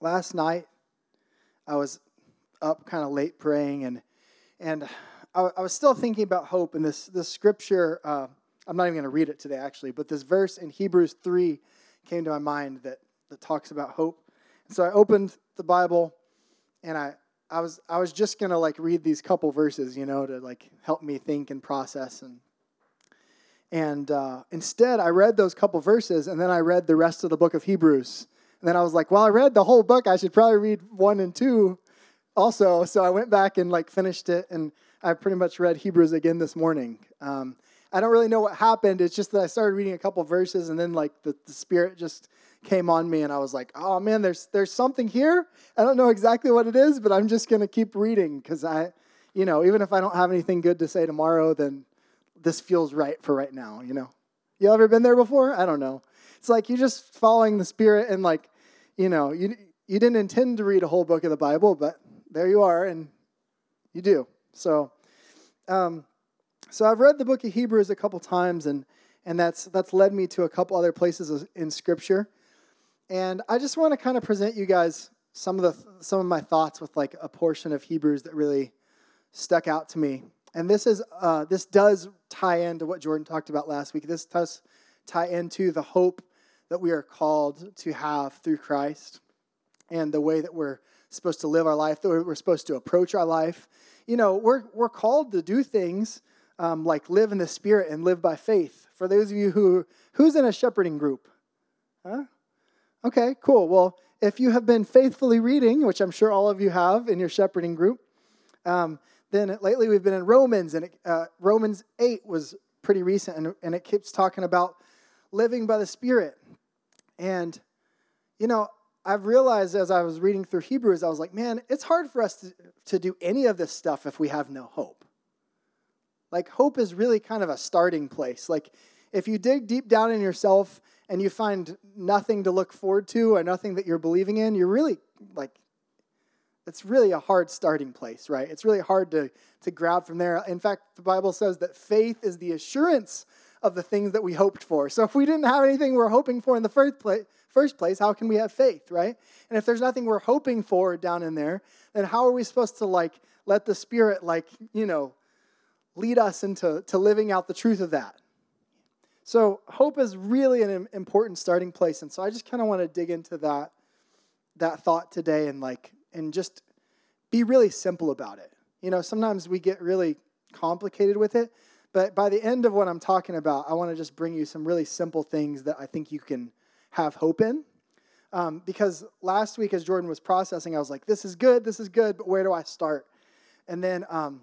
last night I was up kind of late praying, and and I, I, was still thinking about hope. And this this scripture, uh, I'm not even going to read it today, actually, but this verse in Hebrews three came to my mind that that talks about hope. And so I opened the Bible, and I I was I was just gonna like read these couple verses, you know, to like help me think and process and and uh, instead I read those couple verses and then I read the rest of the book of Hebrews and then I was like, well, I read the whole book. I should probably read one and two also. So I went back and like finished it, and I pretty much read Hebrews again this morning. Um, I don't really know what happened. It's just that I started reading a couple verses, and then like the, the Spirit just came on me, and I was like, oh man, there's there's something here. I don't know exactly what it is, but I'm just gonna keep reading because I, you know, even if I don't have anything good to say tomorrow, then this feels right for right now. You know, you ever been there before? I don't know. It's like you're just following the Spirit and like, you know, you you didn't intend to read a whole book of the Bible, but there you are, and you do. So, um, so I've read the book of Hebrews a couple times, and and that's that's led me to a couple other places in Scripture, and I just want to kind of present you guys some of the some of my thoughts with like a portion of Hebrews that really stuck out to me. And this is uh, this does tie into what Jordan talked about last week. This does tie into the hope that we are called to have through Christ and the way that we're supposed to live our life, the way we're supposed to approach our life. You know, we're, we're called to do things um, like live in the Spirit and live by faith. For those of you who, who's in a shepherding group? Huh? Okay, cool. Well, if you have been faithfully reading, which I'm sure all of you have in your shepherding group, um, then lately we've been in Romans, and it, uh, Romans 8 was pretty recent, and, and it keeps talking about living by the Spirit. And, you know, I've realized as I was reading through Hebrews, I was like, man, it's hard for us to, to do any of this stuff if we have no hope. Like, hope is really kind of a starting place. Like, if you dig deep down in yourself and you find nothing to look forward to or nothing that you're believing in, you're really like, it's really a hard starting place, right? It's really hard to, to grab from there. In fact, the Bible says that faith is the assurance of the things that we hoped for. So if we didn't have anything we're hoping for in the first place, first place, how can we have faith, right? And if there's nothing we're hoping for down in there, then how are we supposed to like let the Spirit like, you know, lead us into to living out the truth of that? So hope is really an important starting place. And so I just kind of want to dig into that that thought today and like and just be really simple about it. You know, sometimes we get really complicated with it, but by the end of what I'm talking about, I want to just bring you some really simple things that I think you can have hope in. Um, because last week, as Jordan was processing, I was like, this is good, this is good, but where do I start? And then um,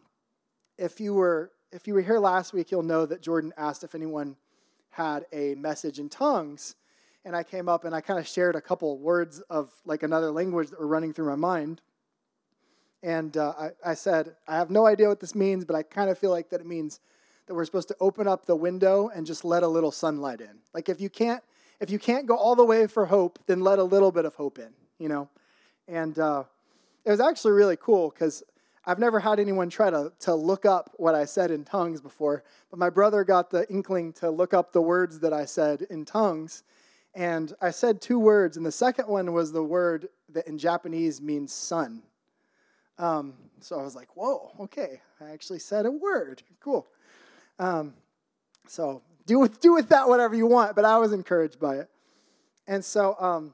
if you were if you were here last week, you'll know that Jordan asked if anyone had a message in tongues. And I came up and I kind of shared a couple words of like another language that were running through my mind. And uh, I, I said, I have no idea what this means, but I kind of feel like that it means that we're supposed to open up the window and just let a little sunlight in. Like if you can't if you can't go all the way for hope, then let a little bit of hope in, you know. And uh, it was actually really cool because I've never had anyone try to, to look up what I said in tongues before, but my brother got the inkling to look up the words that I said in tongues. And I said two words, and the second one was the word that in Japanese means sun. Um, so I was like, whoa, okay, I actually said a word. Cool. Um, so do with, do with that whatever you want, but I was encouraged by it. And so, um,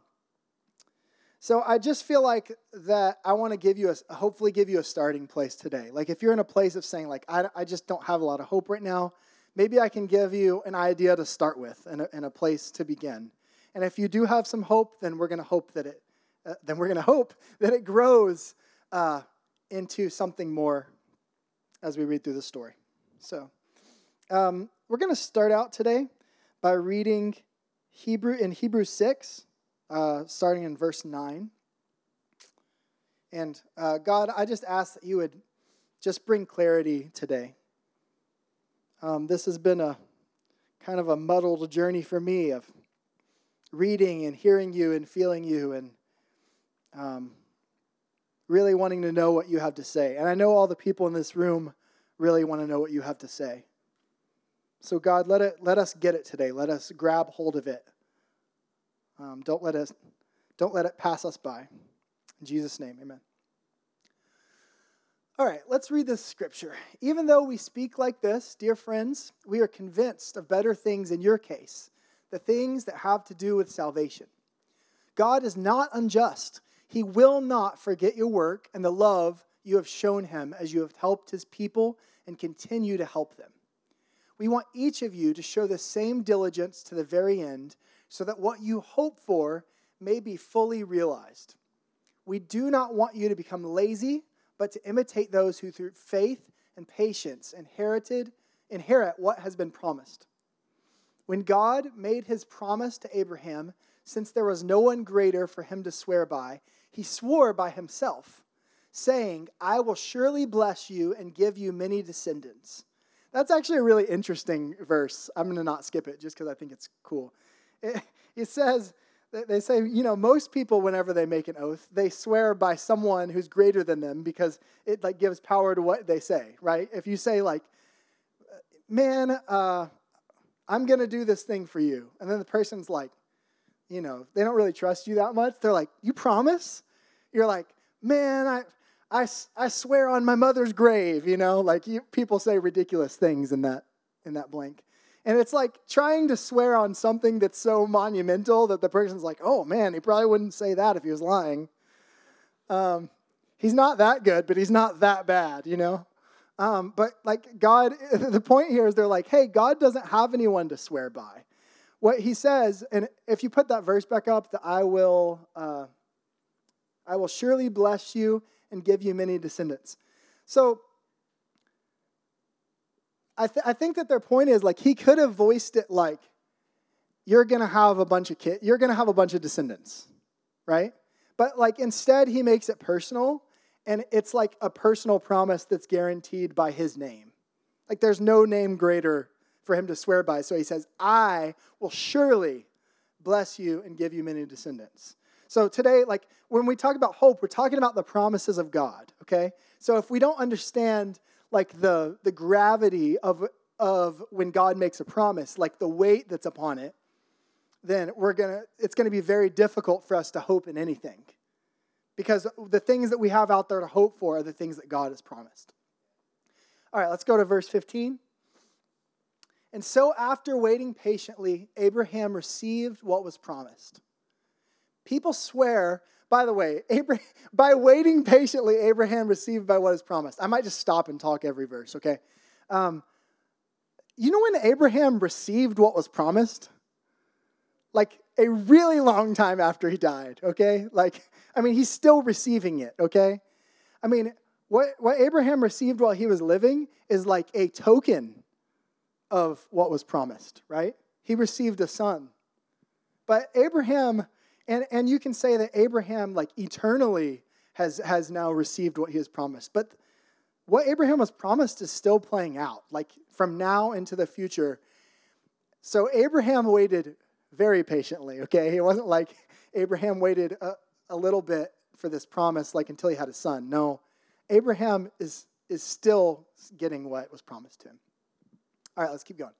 so I just feel like that I want to give you a, hopefully give you a starting place today. Like if you're in a place of saying like, I, I just don't have a lot of hope right now, maybe I can give you an idea to start with and a, and a place to begin. And if you do have some hope, then we're going to hope that it, uh, then we're going to hope that it grows uh, into something more as we read through the story. So. Um, we're going to start out today by reading Hebrew in Hebrew 6, uh, starting in verse 9. And uh, God, I just ask that you would just bring clarity today. Um, this has been a kind of a muddled journey for me of reading and hearing you and feeling you and um, really wanting to know what you have to say. And I know all the people in this room really want to know what you have to say. So, God, let, it, let us get it today. Let us grab hold of it. Um, don't, let us, don't let it pass us by. In Jesus' name, amen. All right, let's read this scripture. Even though we speak like this, dear friends, we are convinced of better things in your case, the things that have to do with salvation. God is not unjust. He will not forget your work and the love you have shown him as you have helped his people and continue to help them. We want each of you to show the same diligence to the very end so that what you hope for may be fully realized. We do not want you to become lazy, but to imitate those who through faith and patience inherited inherit what has been promised. When God made his promise to Abraham, since there was no one greater for him to swear by, he swore by himself, saying, I will surely bless you and give you many descendants. That's actually a really interesting verse. I'm going to not skip it just because I think it's cool. It, it says, they say, you know, most people, whenever they make an oath, they swear by someone who's greater than them because it like gives power to what they say, right? If you say like, man, uh, I'm going to do this thing for you. And then the person's like, you know, they don't really trust you that much. They're like, you promise? You're like, man, I, I, I swear on my mother's grave, you know, like you, people say ridiculous things in that, in that blank. And it's like trying to swear on something that's so monumental that the person's like, oh man, he probably wouldn't say that if he was lying. Um, he's not that good, but he's not that bad, you know? Um, but like God, the point here is they're like, hey, God doesn't have anyone to swear by. What he says, and if you put that verse back up, that I will, uh, I will surely bless you and give you many descendants. So I, th- I think that their point is like he could have voiced it like, you're to have a bunch of kids, you're to have a bunch of descendants, right? But like instead, he makes it personal, and it's like a personal promise that's guaranteed by his name. Like there's no name greater for him to swear by. So he says, I will surely bless you and give you many descendants. So today, like when we talk about hope, we're talking about the promises of God, okay? So if we don't understand like the, the gravity of, of when God makes a promise, like the weight that's upon it, then we're gonna it's gonna be very difficult for us to hope in anything. Because the things that we have out there to hope for are the things that God has promised. All right, let's go to verse 15. And so, after waiting patiently, Abraham received what was promised. People swear, by the way, Abraham, by waiting patiently, Abraham received by what is promised. I might just stop and talk every verse, okay? Um, you know when Abraham received what was promised? Like a really long time after he died, okay? Like, I mean, he's still receiving it, okay? I mean, what, what Abraham received while he was living is like a token of what was promised, right? He received a son. But Abraham and, and you can say that Abraham, like eternally, has, has now received what he has promised. But what Abraham was promised is still playing out, like from now into the future. So Abraham waited very patiently, okay? It wasn't like Abraham waited a, a little bit for this promise, like until he had a son. No, Abraham is, is still getting what was promised to him. All right, let's keep going.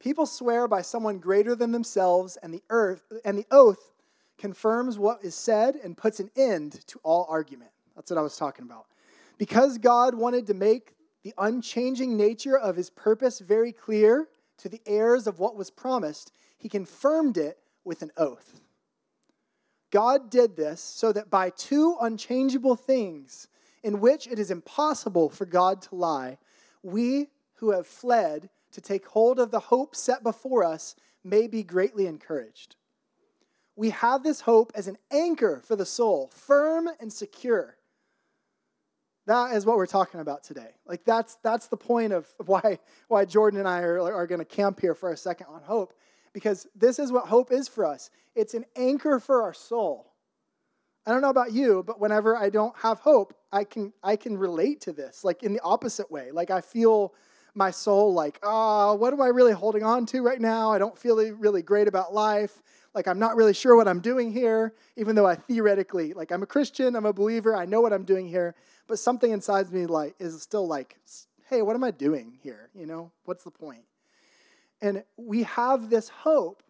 People swear by someone greater than themselves, and the earth and the oath confirms what is said and puts an end to all argument. That's what I was talking about. Because God wanted to make the unchanging nature of his purpose very clear to the heirs of what was promised, he confirmed it with an oath. God did this so that by two unchangeable things, in which it is impossible for God to lie, we who have fled to take hold of the hope set before us may be greatly encouraged. We have this hope as an anchor for the soul, firm and secure. That is what we're talking about today. Like that's that's the point of why why Jordan and I are, are going to camp here for a second on hope, because this is what hope is for us. It's an anchor for our soul. I don't know about you, but whenever I don't have hope, I can I can relate to this, like in the opposite way. Like I feel my soul like, oh, what am I really holding on to right now? I don't feel really great about life. Like, I'm not really sure what I'm doing here, even though I theoretically, like, I'm a Christian, I'm a believer, I know what I'm doing here, but something inside me, like, is still like, hey, what am I doing here? You know, what's the point? And we have this hope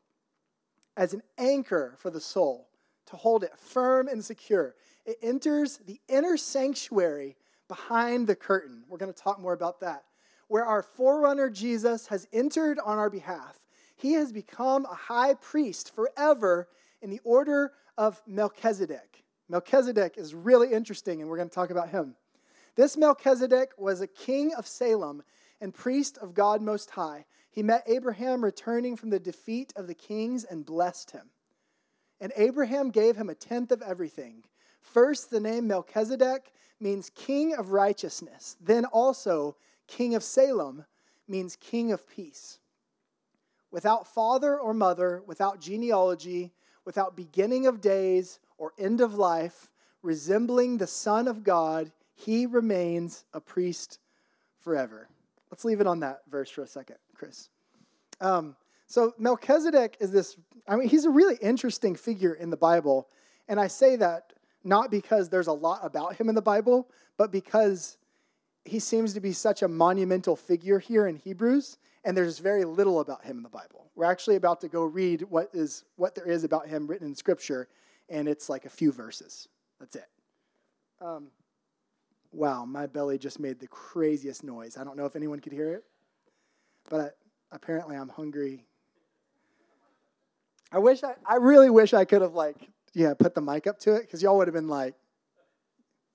as an anchor for the soul to hold it firm and secure. It enters the inner sanctuary behind the curtain. We're going to talk more about that. Where our forerunner Jesus has entered on our behalf. He has become a high priest forever in the order of Melchizedek. Melchizedek is really interesting, and we're going to talk about him. This Melchizedek was a king of Salem and priest of God Most High. He met Abraham returning from the defeat of the kings and blessed him. And Abraham gave him a tenth of everything. First, the name Melchizedek means king of righteousness. Then also, king of Salem means king of peace. Without father or mother, without genealogy, without beginning of days or end of life, resembling the Son of God, he remains a priest forever. Let's leave it on that verse for a second, Chris. Um, so Melchizedek is this, I mean, he's a really interesting figure in the Bible. And I say that not because there's a lot about him in the Bible, but because he seems to be such a monumental figure here in Hebrews, and there's very little about him in the Bible. We're actually about to go read what is what there is about him written in Scripture, and it's like a few verses. That's it. Um, wow, my belly just made the craziest noise. I don't know if anyone could hear it, but apparently I'm hungry. I wish I, I really wish I could have like, yeah, put the mic up to it because y'all would have been like,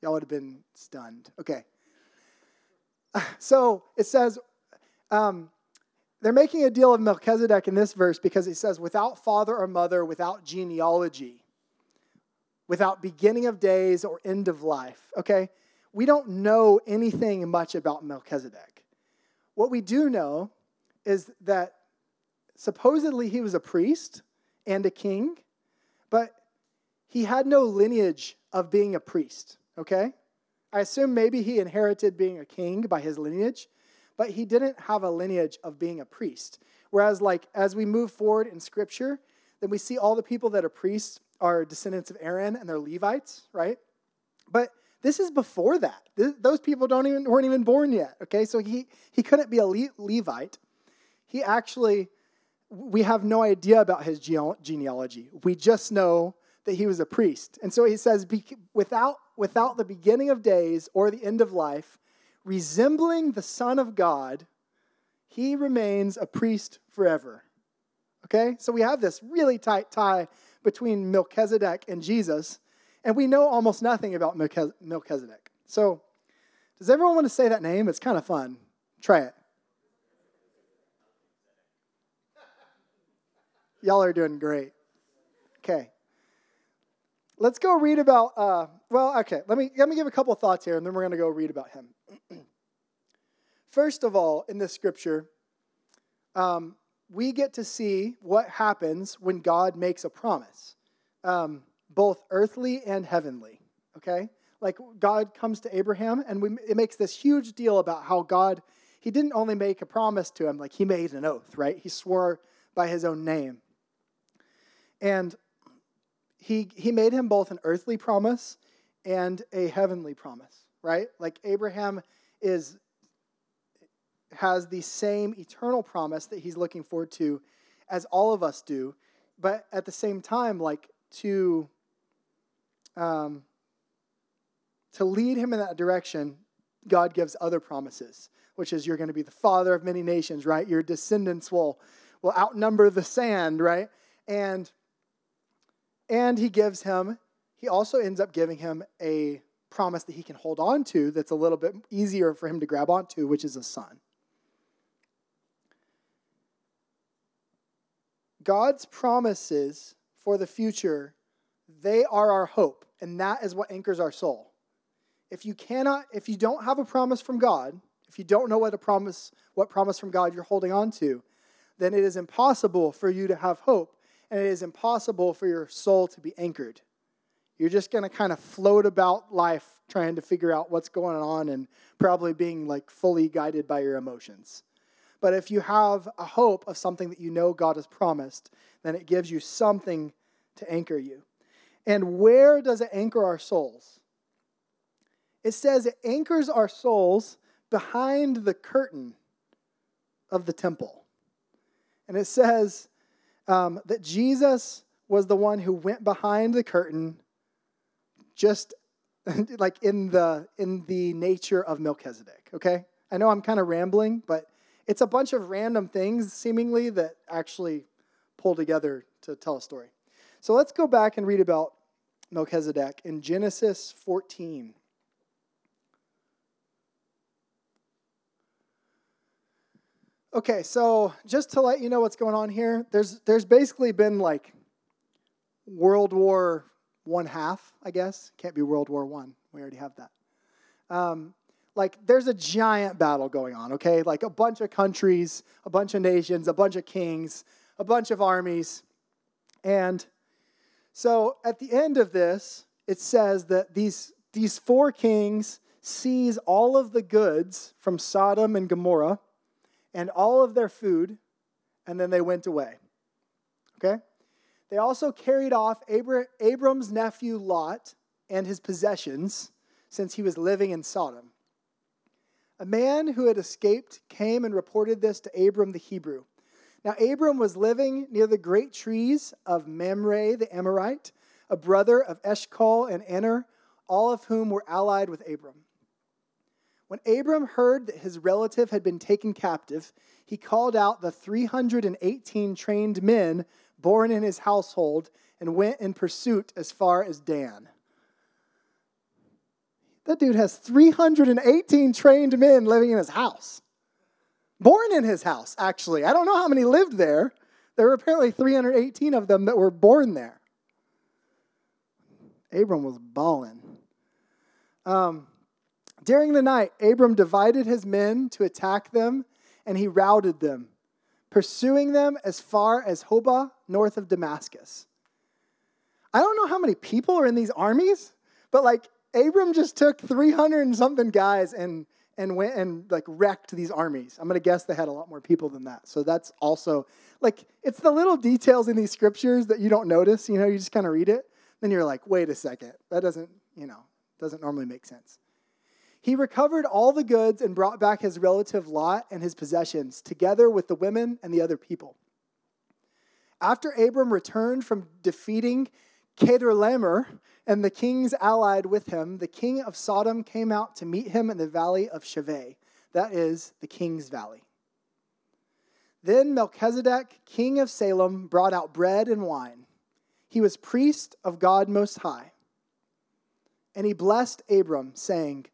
y'all would have been stunned. Okay. So it says, um, they're making a deal of Melchizedek in this verse because he says, without father or mother, without genealogy, without beginning of days or end of life. Okay? we don't know anything much about Melchizedek. What we do know is that supposedly he was a priest and a king, but he had no lineage of being a priest, okay? I assume maybe he inherited being a king by his lineage, but he didn't have a lineage of being a priest. Whereas, like, as we move forward in scripture, then we see all the people that are priests are descendants of Aaron and they're Levites, right? But this is before that. those people don't even weren't even born yet. Okay, so he he couldn't be a Le- Levite. He actually, we have no idea about his genealogy. We just know that he was a priest. And so he says, without without the beginning of days or the end of life, resembling the Son of God, he remains a priest forever. Okay, so we have this really tight tie between Melchizedek and Jesus and we know almost nothing about Melchizedek. So, does everyone want to say that name? It's kind of fun. Try it. Y'all are doing great. Okay. Let's go read about, uh, well, okay, let me, let me give a couple thoughts here, and then we're going to go read about him. First of all, in this scripture, um, we get to see what happens when God makes a promise. Um, both earthly and heavenly. Okay? Like God comes to Abraham, and we, it makes this huge deal about how God, he didn't only make a promise to him, like he made an oath, right? He swore by his own name. And he, he made him both an earthly promise and a heavenly promise, right? Like Abraham is has the same eternal promise that he's looking forward to as all of us do, but at the same time, like to um, to lead him in that direction, God gives other promises, which is you're going to be the father of many nations, right? Your descendants will, will outnumber the sand, right? And and he gives him, he also ends up giving him a promise that he can hold on to that's a little bit easier for him to grab onto, which is a son. God's promises for the future they are our hope, and that is what anchors our soul. If you cannot, if you don't have a promise from God, if you don't know what a promise, what promise from God you're holding on to, then it is impossible for you to have hope, and it is impossible for your soul to be anchored. You're just going to kind of float about life trying to figure out what's going on and probably being like fully guided by your emotions. But if you have a hope of something that you know God has promised, then it gives you something to anchor you. And where does it anchor our souls? It says it anchors our souls behind the curtain of the temple. And it says um, that Jesus was the one who went behind the curtain just like in the in the nature of Melchizedek, okay? I know I'm kind of rambling, but it's a bunch of random things seemingly that actually pull together to tell a story. So let's go back and read about Melchizedek in Genesis 14. Okay, so just to let you know what's going on here, there's there's basically been like World War one half, I guess. Can't be World War One. We already have that. Um, like there's a giant battle going on. Okay, like a bunch of countries, a bunch of nations, a bunch of kings, a bunch of armies, and so at the end of this, it says that these these four kings seize all of the goods from Sodom and Gomorrah and all of their food, and then they went away. Okay? They also carried off Abram's nephew Lot and his possessions, since he was living in Sodom. A man who had escaped came and reported this to Abram the Hebrew. Now, Abram was living near the great trees of Mamre the Amorite, a brother of Eshcol and Aner, all of whom were allied with Abram. When Abram heard that his relative had been taken captive, he called out the 318 trained men born in his household and went in pursuit as far as Dan. That dude has 318 trained men living in his house. Born in his house, actually. I don't know how many lived there. There were apparently 318 of them that were born there. Abram was balling. Um, during the night, Abram divided his men to attack them, and he routed them, pursuing them as far as Hobah, north of Damascus. I don't know how many people are in these armies, but like Abram just took 300 and something guys and and went and like wrecked these armies. I'm going to guess they had a lot more people than that. So that's also like it's the little details in these scriptures that you don't notice, you know, you just kind of read it, then you're like, "Wait a second. That doesn't, you know, doesn't normally make sense." He recovered all the goods and brought back his relative Lot and his possessions, together with the women and the other people. After Abram returned from defeating Chedorlaomer and the kings allied with him, the king of Sodom came out to meet him in the valley of Shaveh, that is, the king's valley. Then Melchizedek, king of Salem, brought out bread and wine. He was priest of God Most High. And he blessed Abram, saying,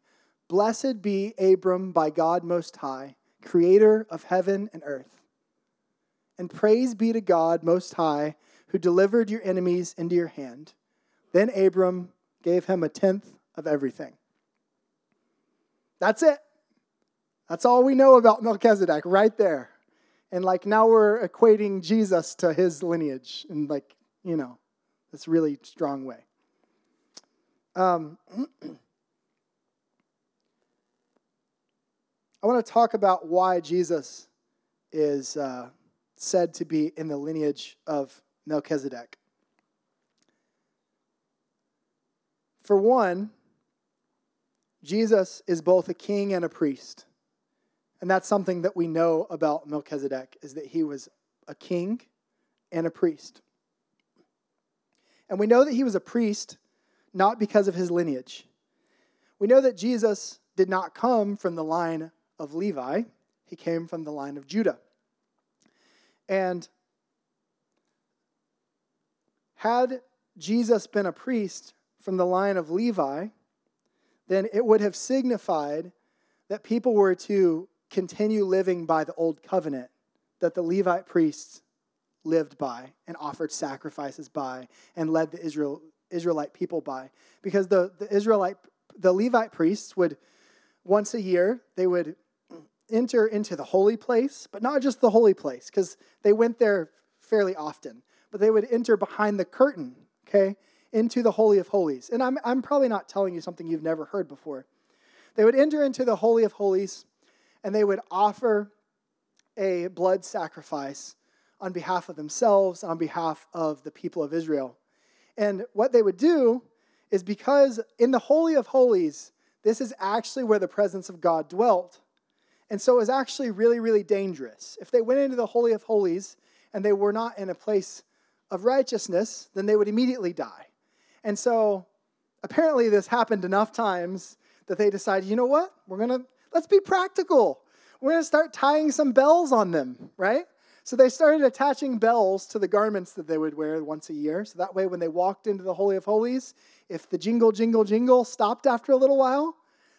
Blessed be Abram by God Most High, creator of heaven and earth. And praise be to God Most High, who delivered your enemies into your hand. Then Abram gave him a tenth of everything. That's it. That's all we know about Melchizedek right there. And like now we're equating Jesus to his lineage in like, you know, this really strong way. Um, I want to talk about why Jesus is uh, said to be in the lineage of Melchizedek. For one, Jesus is both a king and a priest. And that's something that we know about Melchizedek is that he was a king and a priest. And we know that he was a priest not because of his lineage. We know that Jesus did not come from the line of Levi, he came from the line of Judah. And had Jesus been a priest from the line of Levi, then it would have signified that people were to continue living by the old covenant that the Levite priests lived by and offered sacrifices by and led the Israel, Israelite people by. Because the, the Israelite, the Levite priests would, once a year, they would enter into the holy place, but not just the holy place, because they went there fairly often, but they would enter behind the curtain, okay, into the Holy of Holies. And I'm, I'm probably not telling you something you've never heard before. They would enter into the Holy of Holies and they would offer a blood sacrifice on behalf of themselves, on behalf of the people of Israel. And what they would do is because in the Holy of Holies, this is actually where the presence of God dwelt. And so it was actually really, really dangerous. If they went into the Holy of Holies and they were not in a place of righteousness, then they would immediately die. And so apparently this happened enough times that they decided, you know what? We're going to, let's be practical. We're going to start tying some bells on them, right? So they started attaching bells to the garments that they would wear once a year. So that way, when they walked into the Holy of Holies, if the jingle, jingle, jingle stopped after a little while,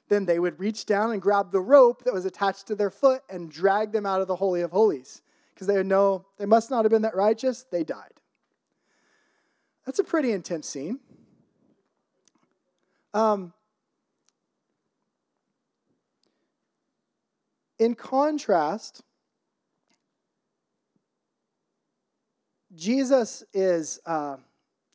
then they would reach down and grab the rope that was attached to their foot and drag them out of the Holy of Holies. Because they would know they must not have been that righteous, they died. That's a pretty intense scene. Um, in contrast, Jesus is, uh,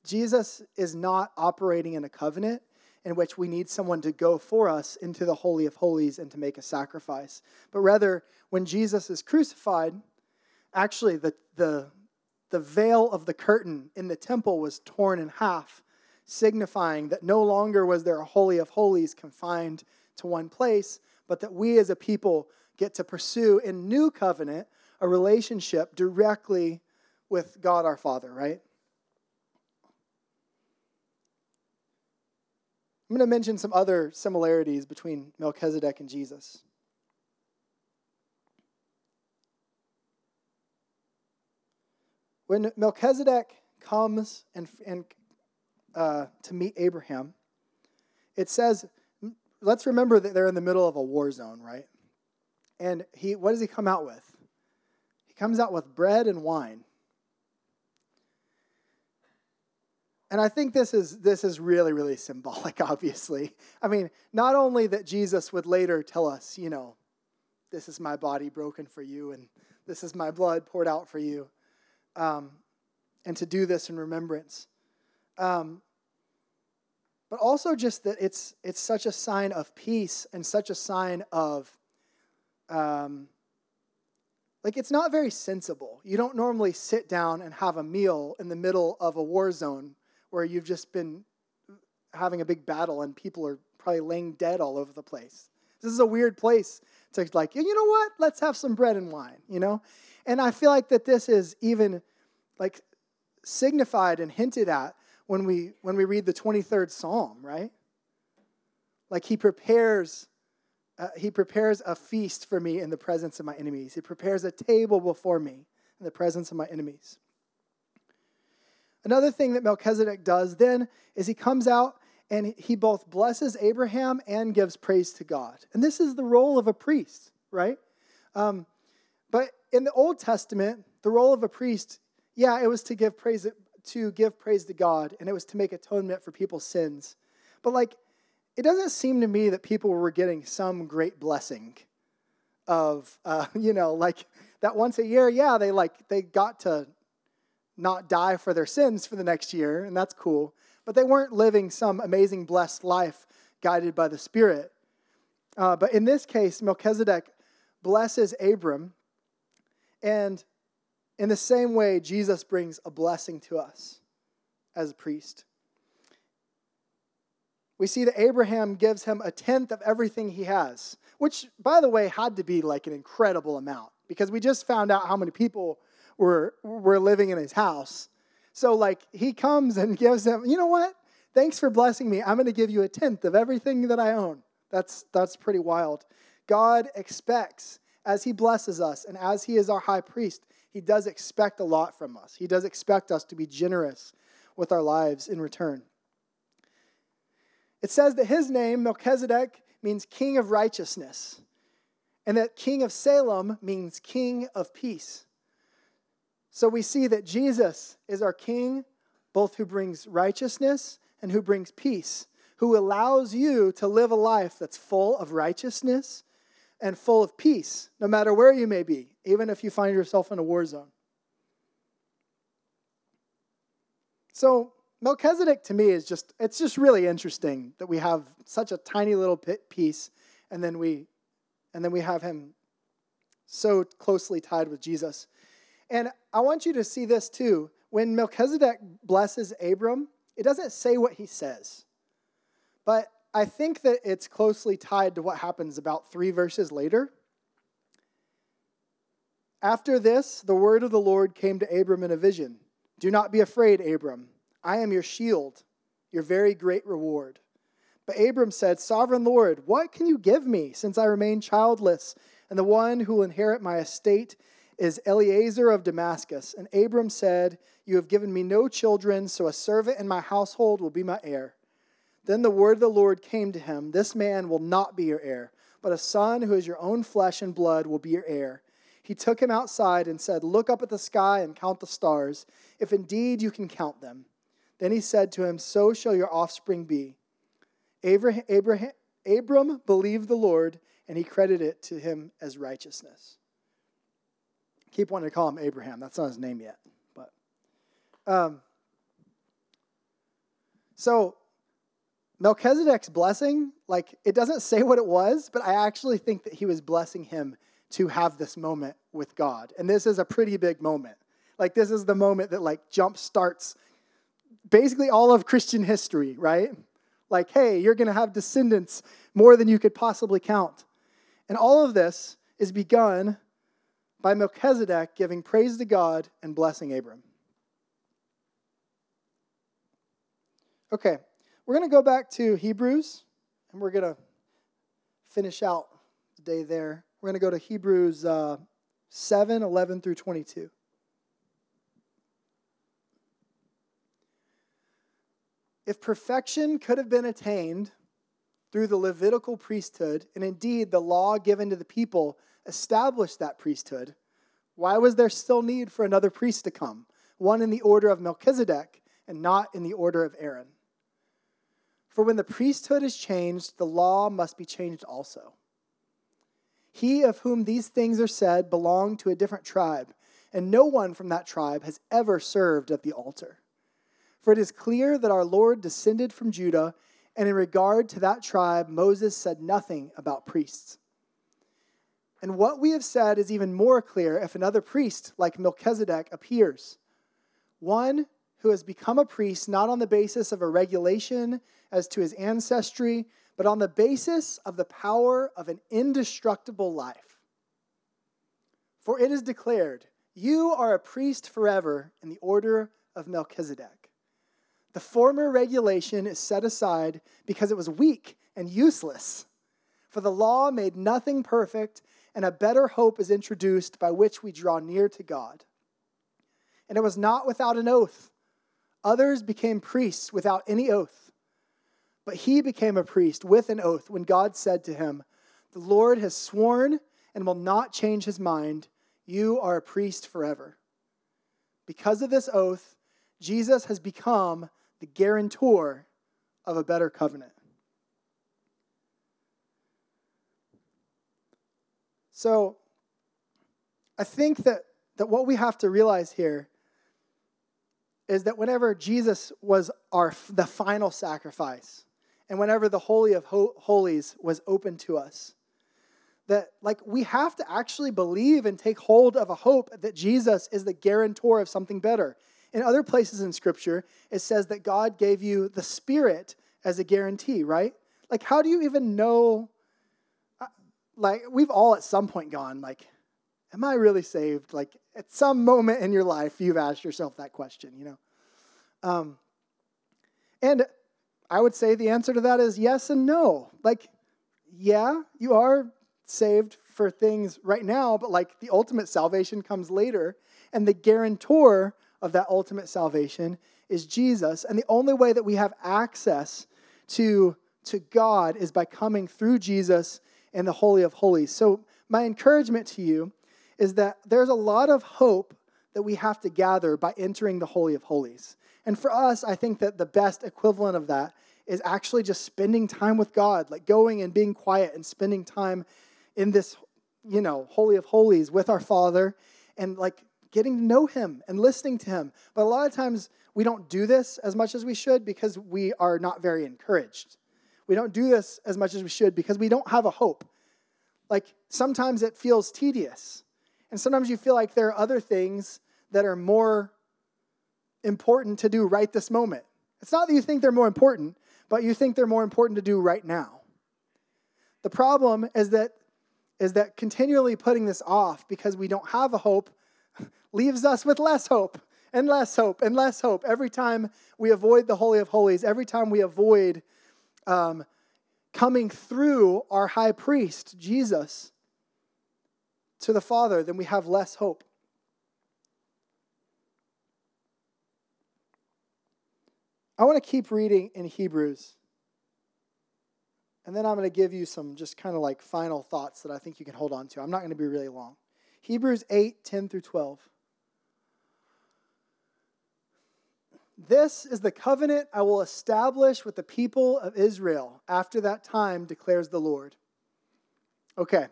Jesus is not operating in a covenant in which we need someone to go for us into the Holy of Holies and to make a sacrifice. But rather, when Jesus is crucified, actually the, the, the veil of the curtain in the temple was torn in half, signifying that no longer was there a Holy of Holies confined to one place, but that we as a people get to pursue in new covenant a relationship directly with God our Father, right? I'm going to mention some other similarities between Melchizedek and Jesus. When Melchizedek comes and, and uh, to meet Abraham, it says, let's remember that they're in the middle of a war zone, right? And he, what does he come out with? He comes out with bread and wine. And I think this is, this is really, really symbolic, obviously. I mean, not only that Jesus would later tell us, you know, this is my body broken for you, and this is my blood poured out for you, um, and to do this in remembrance. Um, but also just that it's, it's such a sign of peace and such a sign of, um, like, it's not very sensible. You don't normally sit down and have a meal in the middle of a war zone where you've just been having a big battle and people are probably laying dead all over the place. This is a weird place to like, you know what? Let's have some bread and wine, you know? And I feel like that this is even like signified and hinted at when we when we read the 23rd psalm, right? Like he prepares uh, he prepares a feast for me in the presence of my enemies. He prepares a table before me in the presence of my enemies. Another thing that Melchizedek does then is he comes out and he both blesses Abraham and gives praise to God. And this is the role of a priest, right? Um, but in the Old Testament, the role of a priest, yeah, it was to give praise to give praise to God, and it was to make atonement for people's sins. But like, it doesn't seem to me that people were getting some great blessing of, uh, you know, like that once a year. Yeah, they like they got to not die for their sins for the next year, and that's cool. But they weren't living some amazing, blessed life guided by the Spirit. Uh, but in this case, Melchizedek blesses Abram, and in the same way, Jesus brings a blessing to us as a priest. We see that Abraham gives him a tenth of everything he has, which, by the way, had to be like an incredible amount because we just found out how many people were, were living in his house. So, like, he comes and gives him, you know what? Thanks for blessing me. I'm going to give you a tenth of everything that I own. That's, that's pretty wild. God expects, as he blesses us and as he is our high priest, he does expect a lot from us. He does expect us to be generous with our lives in return. It says that his name, Melchizedek, means king of righteousness, and that king of Salem means king of peace. So we see that Jesus is our King, both who brings righteousness and who brings peace, who allows you to live a life that's full of righteousness and full of peace, no matter where you may be, even if you find yourself in a war zone. So, Melchizedek to me is just, it's just really interesting that we have such a tiny little piece and then we, and then we have him so closely tied with Jesus. And I want you to see this too. When Melchizedek blesses Abram, it doesn't say what he says. But I think that it's closely tied to what happens about three verses later. After this, the word of the Lord came to Abram in a vision Do not be afraid, Abram. I am your shield, your very great reward. But Abram said, Sovereign Lord, what can you give me, since I remain childless, and the one who will inherit my estate is Eliezer of Damascus? And Abram said, You have given me no children, so a servant in my household will be my heir. Then the word of the Lord came to him This man will not be your heir, but a son who is your own flesh and blood will be your heir. He took him outside and said, Look up at the sky and count the stars, if indeed you can count them. Then he said to him, So shall your offspring be. Abraham, Abraham, Abram believed the Lord, and he credited it to him as righteousness. Keep wanting to call him Abraham. That's not his name yet. But um, so Melchizedek's blessing, like it doesn't say what it was, but I actually think that he was blessing him to have this moment with God. And this is a pretty big moment. Like this is the moment that like jump starts basically all of Christian history, right? Like, hey, you're going to have descendants more than you could possibly count. And all of this is begun by Melchizedek giving praise to God and blessing Abram. Okay, we're going to go back to Hebrews and we're going to finish out the day there. We're going to go to Hebrews uh, 7 11 through 22. If perfection could have been attained through the Levitical priesthood, and indeed the law given to the people established that priesthood, why was there still need for another priest to come, one in the order of Melchizedek and not in the order of Aaron? For when the priesthood is changed, the law must be changed also. He of whom these things are said belonged to a different tribe, and no one from that tribe has ever served at the altar. For it is clear that our Lord descended from Judah, and in regard to that tribe, Moses said nothing about priests. And what we have said is even more clear if another priest, like Melchizedek, appears. One who has become a priest not on the basis of a regulation as to his ancestry, but on the basis of the power of an indestructible life. For it is declared, You are a priest forever in the order of Melchizedek. The former regulation is set aside because it was weak and useless. For the law made nothing perfect, and a better hope is introduced by which we draw near to God. And it was not without an oath. Others became priests without any oath. But he became a priest with an oath when God said to him, The Lord has sworn and will not change his mind. You are a priest forever. Because of this oath, Jesus has become the guarantor of a better covenant. So, I think that, that what we have to realize here is that whenever Jesus was our the final sacrifice, and whenever the holy of holies was open to us, that like we have to actually believe and take hold of a hope that Jesus is the guarantor of something better. In other places in Scripture, it says that God gave you the Spirit as a guarantee, right? Like, how do you even know? Like, we've all at some point gone, like, am I really saved? Like, at some moment in your life, you've asked yourself that question, you know? Um, and I would say the answer to that is yes and no. Like, yeah, you are saved for things right now, but like the ultimate salvation comes later. And the guarantor of that ultimate salvation is Jesus. And the only way that we have access to, to God is by coming through Jesus and the Holy of Holies. So, my encouragement to you is that there's a lot of hope that we have to gather by entering the Holy of Holies. And for us, I think that the best equivalent of that is actually just spending time with God, like going and being quiet and spending time in this, you know, Holy of Holies with our Father and like getting to know him and listening to him. But a lot of times we don't do this as much as we should because we are not very encouraged. We don't do this as much as we should because we don't have a hope. Like sometimes it feels tedious. And sometimes you feel like there are other things that are more important to do right this moment. It's not that you think they're more important, but you think they're more important to do right now. The problem is that is that continually putting this off because we don't have a hope leaves us with less hope. and less hope and less hope. Every time we avoid the Holy of Holies, every time we avoid um, coming through our high priest, Jesus, to the Father, then we have less hope. I want to keep reading in Hebrews. And then I'm going to give you some just kind of like final thoughts that I think you can hold on to. I'm not going to be really long. Hebrews 8, 10 through 12. This is the covenant I will establish with the people of Israel after that time, declares the Lord. Okay.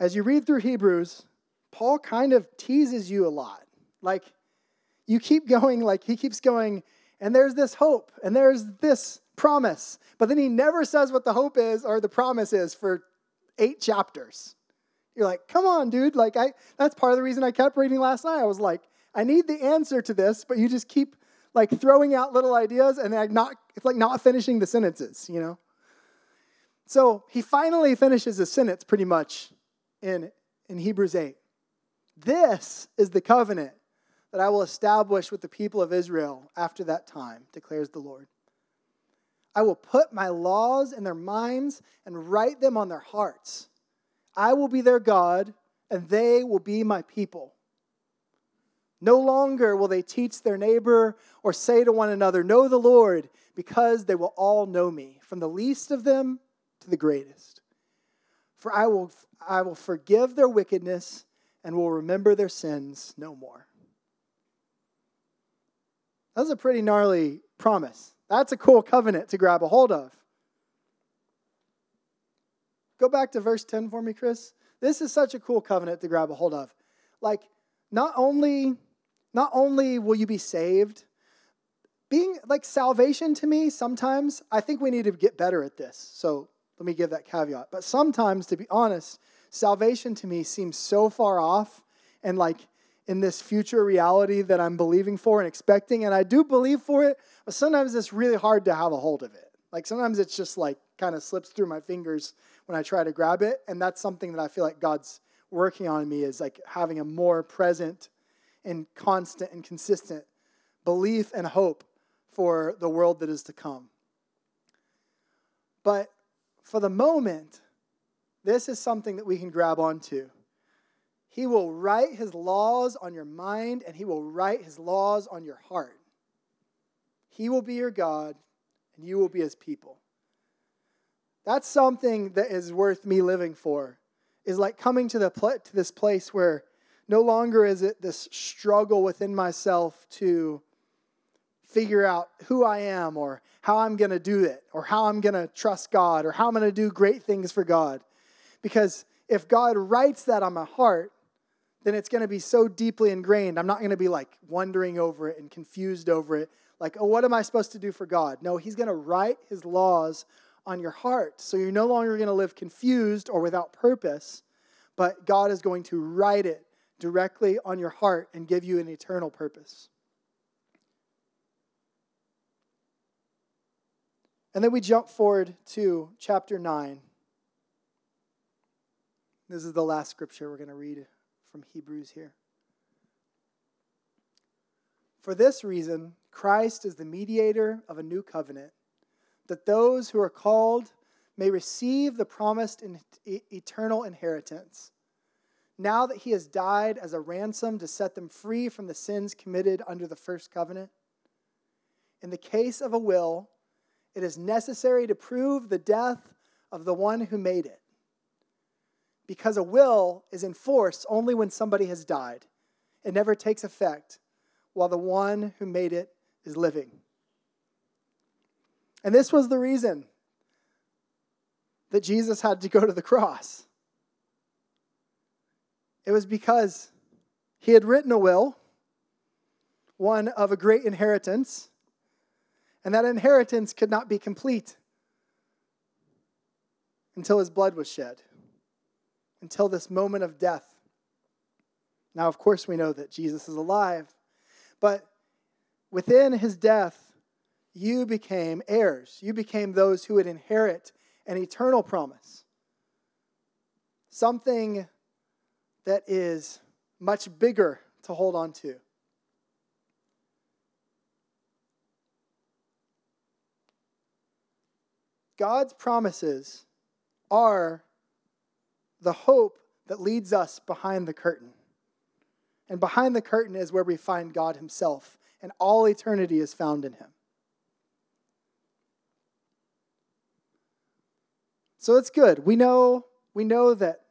As you read through Hebrews, Paul kind of teases you a lot. Like, you keep going, like, he keeps going, and there's this hope, and there's this promise. But then he never says what the hope is or the promise is for eight chapters. You're like, come on, dude. Like, I, that's part of the reason I kept reading last night. I was like, I need the answer to this, but you just keep like throwing out little ideas and like not it's like not finishing the sentences, you know? So he finally finishes his sentence pretty much in, in Hebrews 8. This is the covenant that I will establish with the people of Israel after that time, declares the Lord. I will put my laws in their minds and write them on their hearts. I will be their God, and they will be my people. No longer will they teach their neighbor or say to one another, Know the Lord, because they will all know me, from the least of them to the greatest. For I will, I will forgive their wickedness and will remember their sins no more. That's a pretty gnarly promise. That's a cool covenant to grab a hold of. Go back to verse 10 for me, Chris. This is such a cool covenant to grab a hold of. Like, not only not only will you be saved, being like salvation to me, sometimes I think we need to get better at this. So let me give that caveat. But sometimes, to be honest, salvation to me seems so far off and like in this future reality that I'm believing for and expecting. And I do believe for it, but sometimes it's really hard to have a hold of it. Like sometimes it's just like kind of slips through my fingers when I try to grab it. And that's something that I feel like God's working on me is like having a more present and constant and consistent belief and hope for the world that is to come. But for the moment, this is something that we can grab onto. He will write his laws on your mind and he will write his laws on your heart. He will be your God and you will be his people. That's something that is worth me living for. Is like coming to the pl- to this place where no longer is it this struggle within myself to figure out who I am or how I'm going to do it or how I'm going to trust God or how I'm going to do great things for God. Because if God writes that on my heart, then it's going to be so deeply ingrained. I'm not going to be like wondering over it and confused over it. Like, oh, what am I supposed to do for God? No, He's going to write His laws on your heart. So you're no longer going to live confused or without purpose, but God is going to write it directly on your heart and give you an eternal purpose. And then we jump forward to chapter 9. This is the last scripture we're going to read from Hebrews here. For this reason, Christ is the mediator of a new covenant, that those who are called may receive the promised eternal inheritance now that he has died as a ransom to set them free from the sins committed under the first covenant? In the case of a will, it is necessary to prove the death of the one who made it. Because a will is in force only when somebody has died. It never takes effect while the one who made it is living. And this was the reason that Jesus had to go to the cross. It was because he had written a will, one of a great inheritance, and that inheritance could not be complete until his blood was shed, until this moment of death. Now, of course, we know that Jesus is alive, but within his death, you became heirs. You became those who would inherit an eternal promise. Something that is much bigger to hold on to. God's promises are the hope that leads us behind the curtain. And behind the curtain is where we find God Himself, and all eternity is found in Him. So it's good. We know, we know that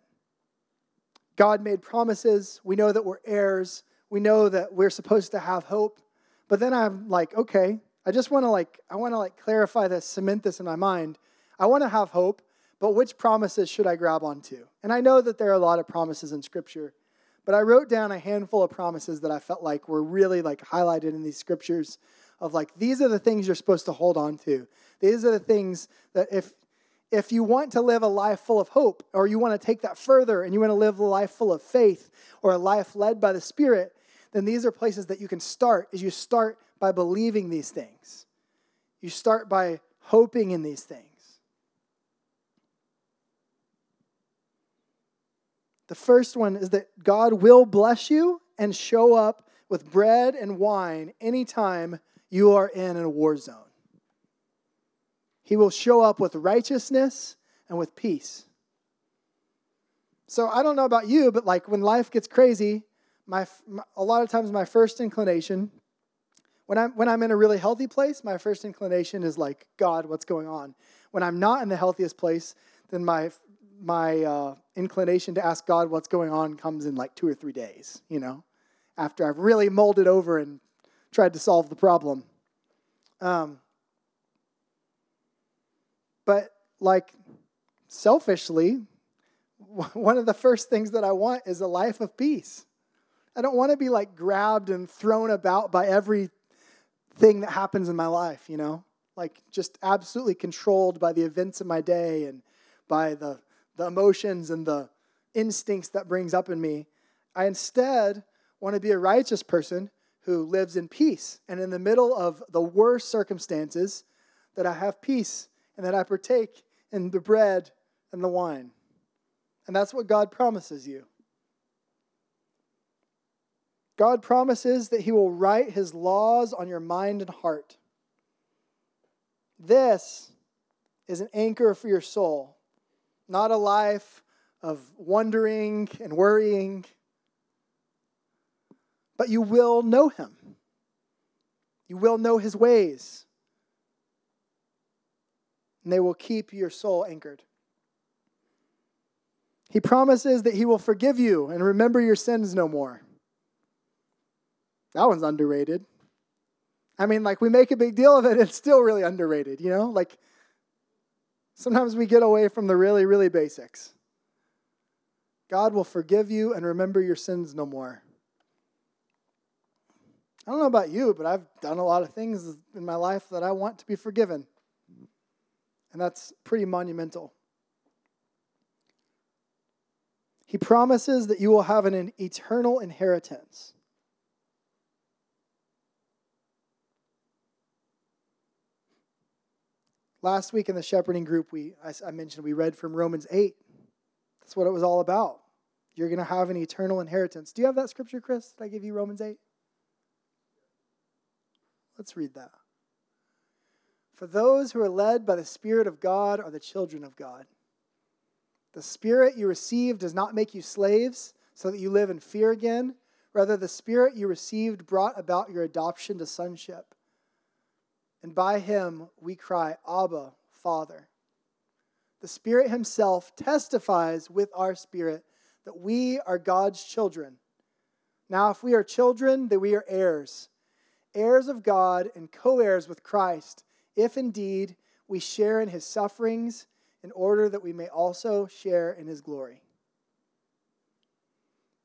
God made promises. We know that we're heirs. We know that we're supposed to have hope. But then I'm like, okay, I just want to like I want to like clarify this, cement this in my mind. I want to have hope, but which promises should I grab onto? And I know that there are a lot of promises in scripture, but I wrote down a handful of promises that I felt like were really like highlighted in these scriptures of like these are the things you're supposed to hold on to. These are the things that if if you want to live a life full of hope or you want to take that further and you want to live a life full of faith or a life led by the spirit, then these are places that you can start is you start by believing these things. You start by hoping in these things. The first one is that God will bless you and show up with bread and wine anytime you are in a war zone. He will show up with righteousness and with peace. So I don't know about you, but like when life gets crazy, my, my, a lot of times my first inclination when I'm when I'm in a really healthy place, my first inclination is like, God, what's going on? When I'm not in the healthiest place, then my my uh, inclination to ask God what's going on comes in like two or three days, you know, after I've really molded over and tried to solve the problem. Um, but like selfishly, one of the first things that I want is a life of peace. I don't want to be like grabbed and thrown about by every thing that happens in my life, you know? Like just absolutely controlled by the events of my day and by the, the emotions and the instincts that brings up in me. I instead want to be a righteous person who lives in peace and in the middle of the worst circumstances that I have peace and that I partake in the bread and the wine. And that's what God promises you. God promises that He will write His laws on your mind and heart. This is an anchor for your soul, not a life of wondering and worrying, but you will know Him. You will know His ways, and they will keep your soul anchored. He promises that He will forgive you and remember your sins no more. That one's underrated. I mean, like, we make a big deal of it, it's still really underrated, you know? Like, sometimes we get away from the really, really basics. God will forgive you and remember your sins no more. I don't know about you, but I've done a lot of things in my life that I want to be forgiven. And that's pretty monumental. He promises that you will have an eternal inheritance. Last week in the shepherding group, we I, mentioned we read from Romans 8. That's what it was all about. You're going to have an eternal inheritance. Do you have that scripture, Chris? Did I give you Romans 8? Let's read that. For those who are led by the Spirit of God are the children of God. The Spirit you received does not make you slaves so that you live in fear again. Rather, the Spirit you received brought about your adoption to sonship and by him we cry, Abba, Father. The Spirit Himself testifies with our spirit that we are God's children. Now, if we are children, then we are heirs, heirs of God and co heirs with Christ, if indeed we share in His sufferings, in order that we may also share in His glory.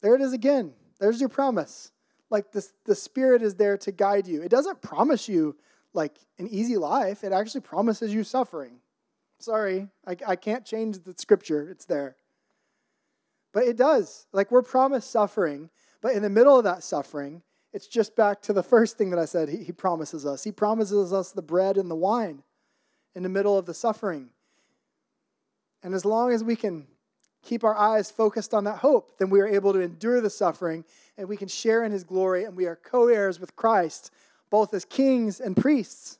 There it is again. There's your promise. Like the, the Spirit is there to guide you. It doesn't promise you like an easy life. It actually promises you suffering. Sorry, I, I can't change the scripture, it's there. But it does. Like we're promised suffering, but in the middle of that suffering, it's just back to the first thing that I said he, he promises us. He promises us the bread and the wine in the middle of the suffering. And as long as we can keep our eyes focused on that hope, then we are able to endure the suffering and we can share in his glory, and we are co heirs with Christ, both as kings and priests,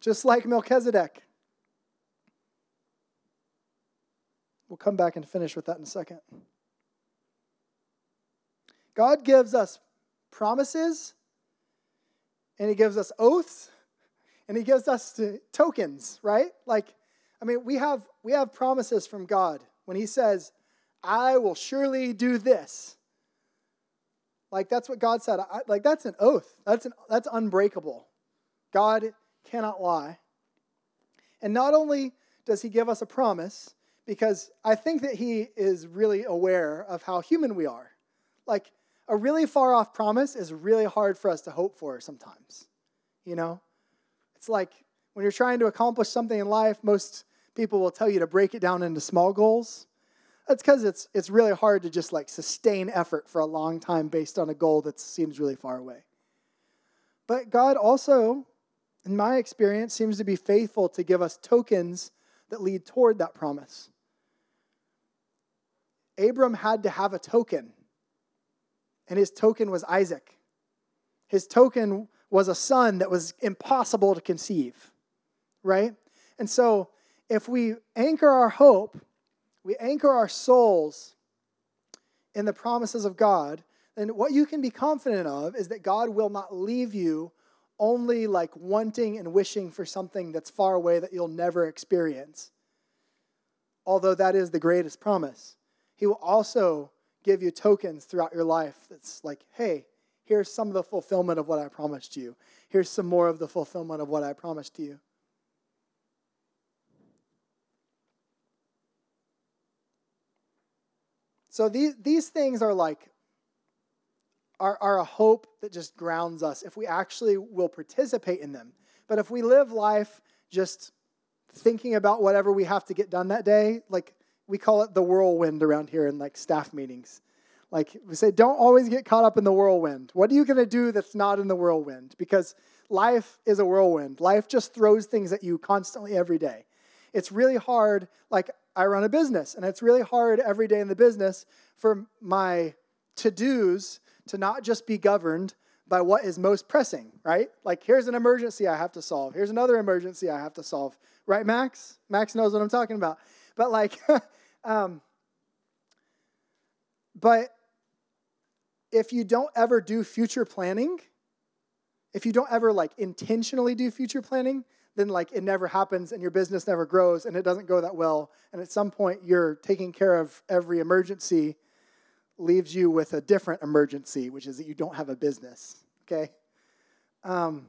just like Melchizedek. We'll come back and finish with that in a second. God gives us promises, and He gives us oaths, and He gives us tokens, right? Like, I mean, we have we have promises from God when He says, "I will surely do this." Like that's what God said. I, like that's an oath. That's an that's unbreakable. God cannot lie. And not only does He give us a promise, because I think that He is really aware of how human we are. Like a really far off promise is really hard for us to hope for sometimes. You know? It's like when you're trying to accomplish something in life, most people will tell you to break it down into small goals. That's because it's, it's really hard to just like sustain effort for a long time based on a goal that seems really far away. But God also, in my experience, seems to be faithful to give us tokens that lead toward that promise. Abram had to have a token and his token was Isaac. His token was a son that was impossible to conceive, right? And so, if we anchor our hope, we anchor our souls in the promises of God, then what you can be confident of is that God will not leave you only like wanting and wishing for something that's far away that you'll never experience. Although that is the greatest promise, He will also give you tokens throughout your life that's like, hey, here's some of the fulfillment of what I promised you. Here's some more of the fulfillment of what I promised you. So these, these things are like, are, are a hope that just grounds us if we actually will participate in them. But if we live life just thinking about whatever we have to get done that day, like we call it the whirlwind around here in like staff meetings. Like we say, don't always get caught up in the whirlwind. What are you going to do that's not in the whirlwind? Because life is a whirlwind. Life just throws things at you constantly every day. It's really hard. Like I run a business, and it's really hard every day in the business for my to dos to not just be governed by what is most pressing, right? Like here's an emergency I have to solve. Here's another emergency I have to solve. Right, Max? Max knows what I'm talking about. But like, um, but if you don't ever do future planning, if you don't ever like intentionally do future planning, then like it never happens and your business never grows and it doesn't go that well. And at some point, you're taking care of every emergency, leaves you with a different emergency, which is that you don't have a business. Okay? Um,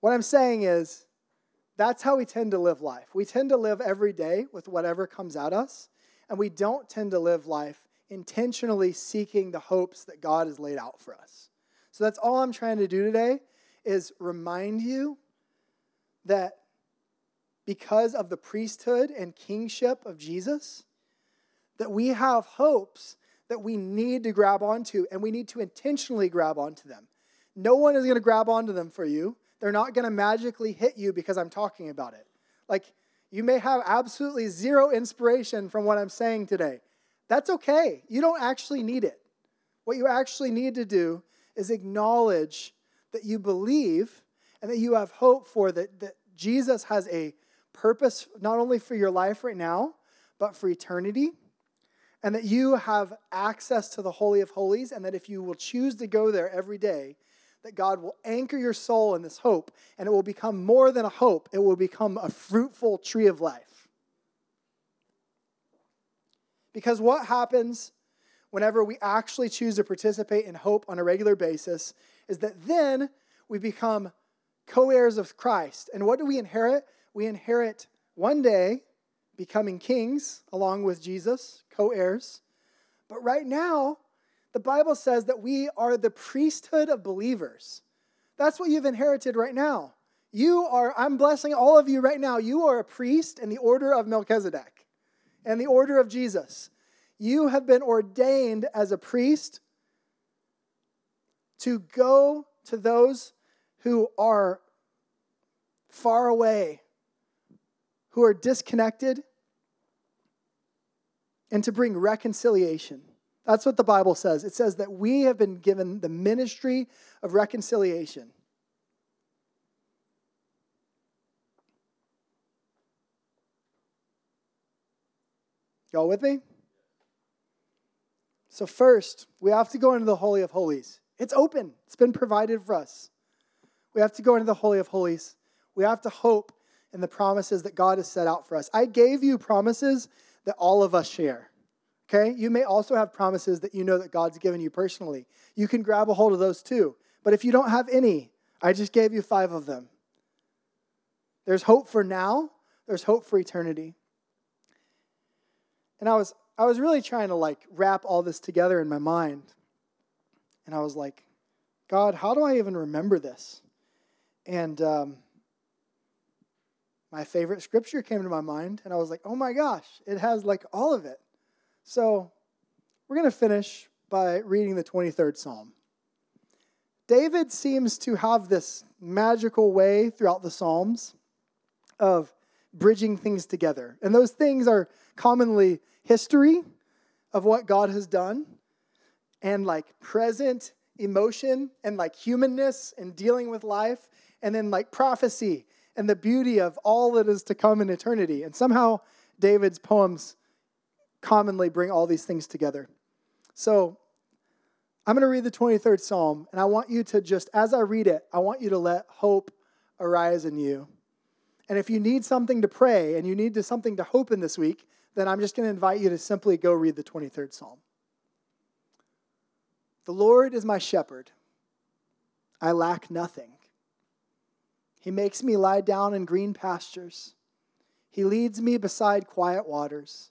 what I'm saying is, that's how we tend to live life. We tend to live every day with whatever comes at us, and we don't tend to live life intentionally seeking the hopes that God has laid out for us. So that's all I'm trying to do today is remind you that because of the priesthood and kingship of Jesus, that we have hopes that we need to grab onto and we need to intentionally grab onto them. No one is going to grab onto them for you. They're not going to magically hit you because I'm talking about it. Like, you may have absolutely zero inspiration from what I'm saying today. That's okay. You don't actually need it. What you actually need to do is acknowledge that you believe and that you have hope for that, that Jesus has a purpose not only for your life right now, but for eternity. And that you have access to the Holy of Holies, and that if you will choose to go there every day, that God will anchor your soul in this hope, and it will become more than a hope, it will become a fruitful tree of life. Because what happens whenever we actually choose to participate in hope on a regular basis is that then we become co heirs of Christ. And what do we inherit? We inherit one day becoming kings along with Jesus, co heirs. But right now, the Bible says that we are the priesthood of believers. That's what you've inherited right now. You are, I'm blessing all of you right now. You are a priest in the order of Melchizedek and the order of Jesus. You have been ordained as a priest to go to those who are far away, who are disconnected, and to bring reconciliation. That's what the Bible says. It says that we have been given the ministry of reconciliation. Y'all with me? So, first, we have to go into the Holy of Holies. It's open, it's been provided for us. We have to go into the Holy of Holies. We have to hope in the promises that God has set out for us. I gave you promises that all of us share. Okay? You may also have promises that you know that God's given you personally. You can grab a hold of those too. But if you don't have any, I just gave you five of them. There's hope for now, there's hope for eternity. And I was I was really trying to like wrap all this together in my mind. And I was like, God, how do I even remember this? And um, my favorite scripture came to my mind, and I was like, oh my gosh, it has like all of it. So we're going to finish by reading the 23rd Psalm. David seems to have this magical way throughout the Psalms of bridging things together. And those things are commonly history of what God has done and like present emotion and like humanness and dealing with life and then like prophecy and the beauty of all that is to come in eternity. And somehow David's poems commonly bring all these things together. So I'm going to read the 23rd Psalm, and I want you to just, as I read it, I want you to let hope arise in you. And if you need something to pray and you need to, something to hope in this week, then I'm just going to invite you to simply go read the 23rd Psalm. The Lord is my shepherd. I lack nothing. He makes me lie down in green pastures. He leads me beside quiet waters.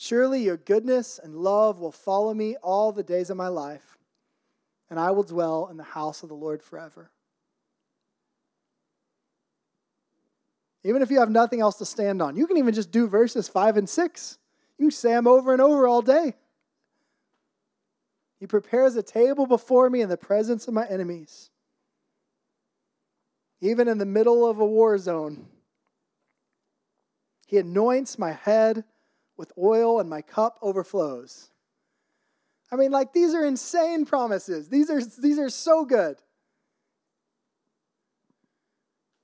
Surely your goodness and love will follow me all the days of my life, and I will dwell in the house of the Lord forever. Even if you have nothing else to stand on, you can even just do verses 5 and 6. You say them over and over all day. He prepares a table before me in the presence of my enemies. Even in the middle of a war zone, He anoints my head with oil and my cup overflows. I mean, like, these are insane promises. These are, these are so good.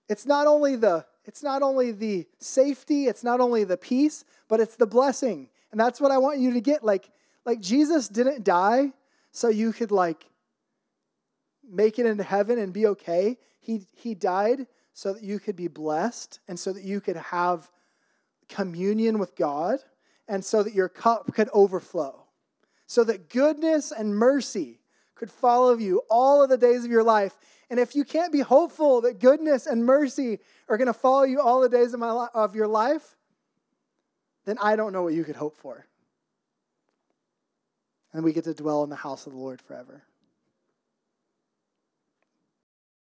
It's not only the it's not only the safety, it's not only the peace, but it's the blessing. And that's what I want you to get. Like, like Jesus didn't die so you could like make it into heaven and be okay. He he died so that you could be blessed and so that you could have communion with God and so that your cup could overflow. So that goodness and mercy could follow you all of the days of your life and if you can't be hopeful that goodness and mercy are going to follow you all the days of, my of your life, then I don't know what you could hope for. And we get to dwell in the house of the Lord forever.